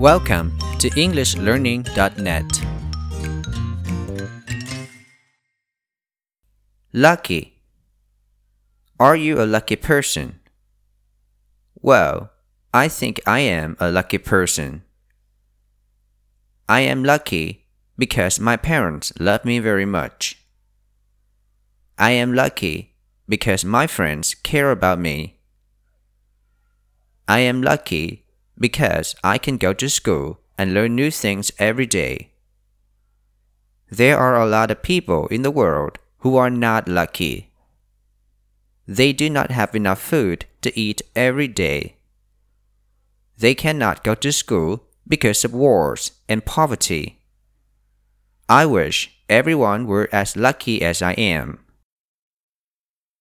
Welcome to EnglishLearning.net. Lucky. Are you a lucky person? Well, I think I am a lucky person. I am lucky because my parents love me very much. I am lucky because my friends care about me. I am lucky because I can go to school and learn new things every day. There are a lot of people in the world who are not lucky. They do not have enough food to eat every day. They cannot go to school because of wars and poverty. I wish everyone were as lucky as I am.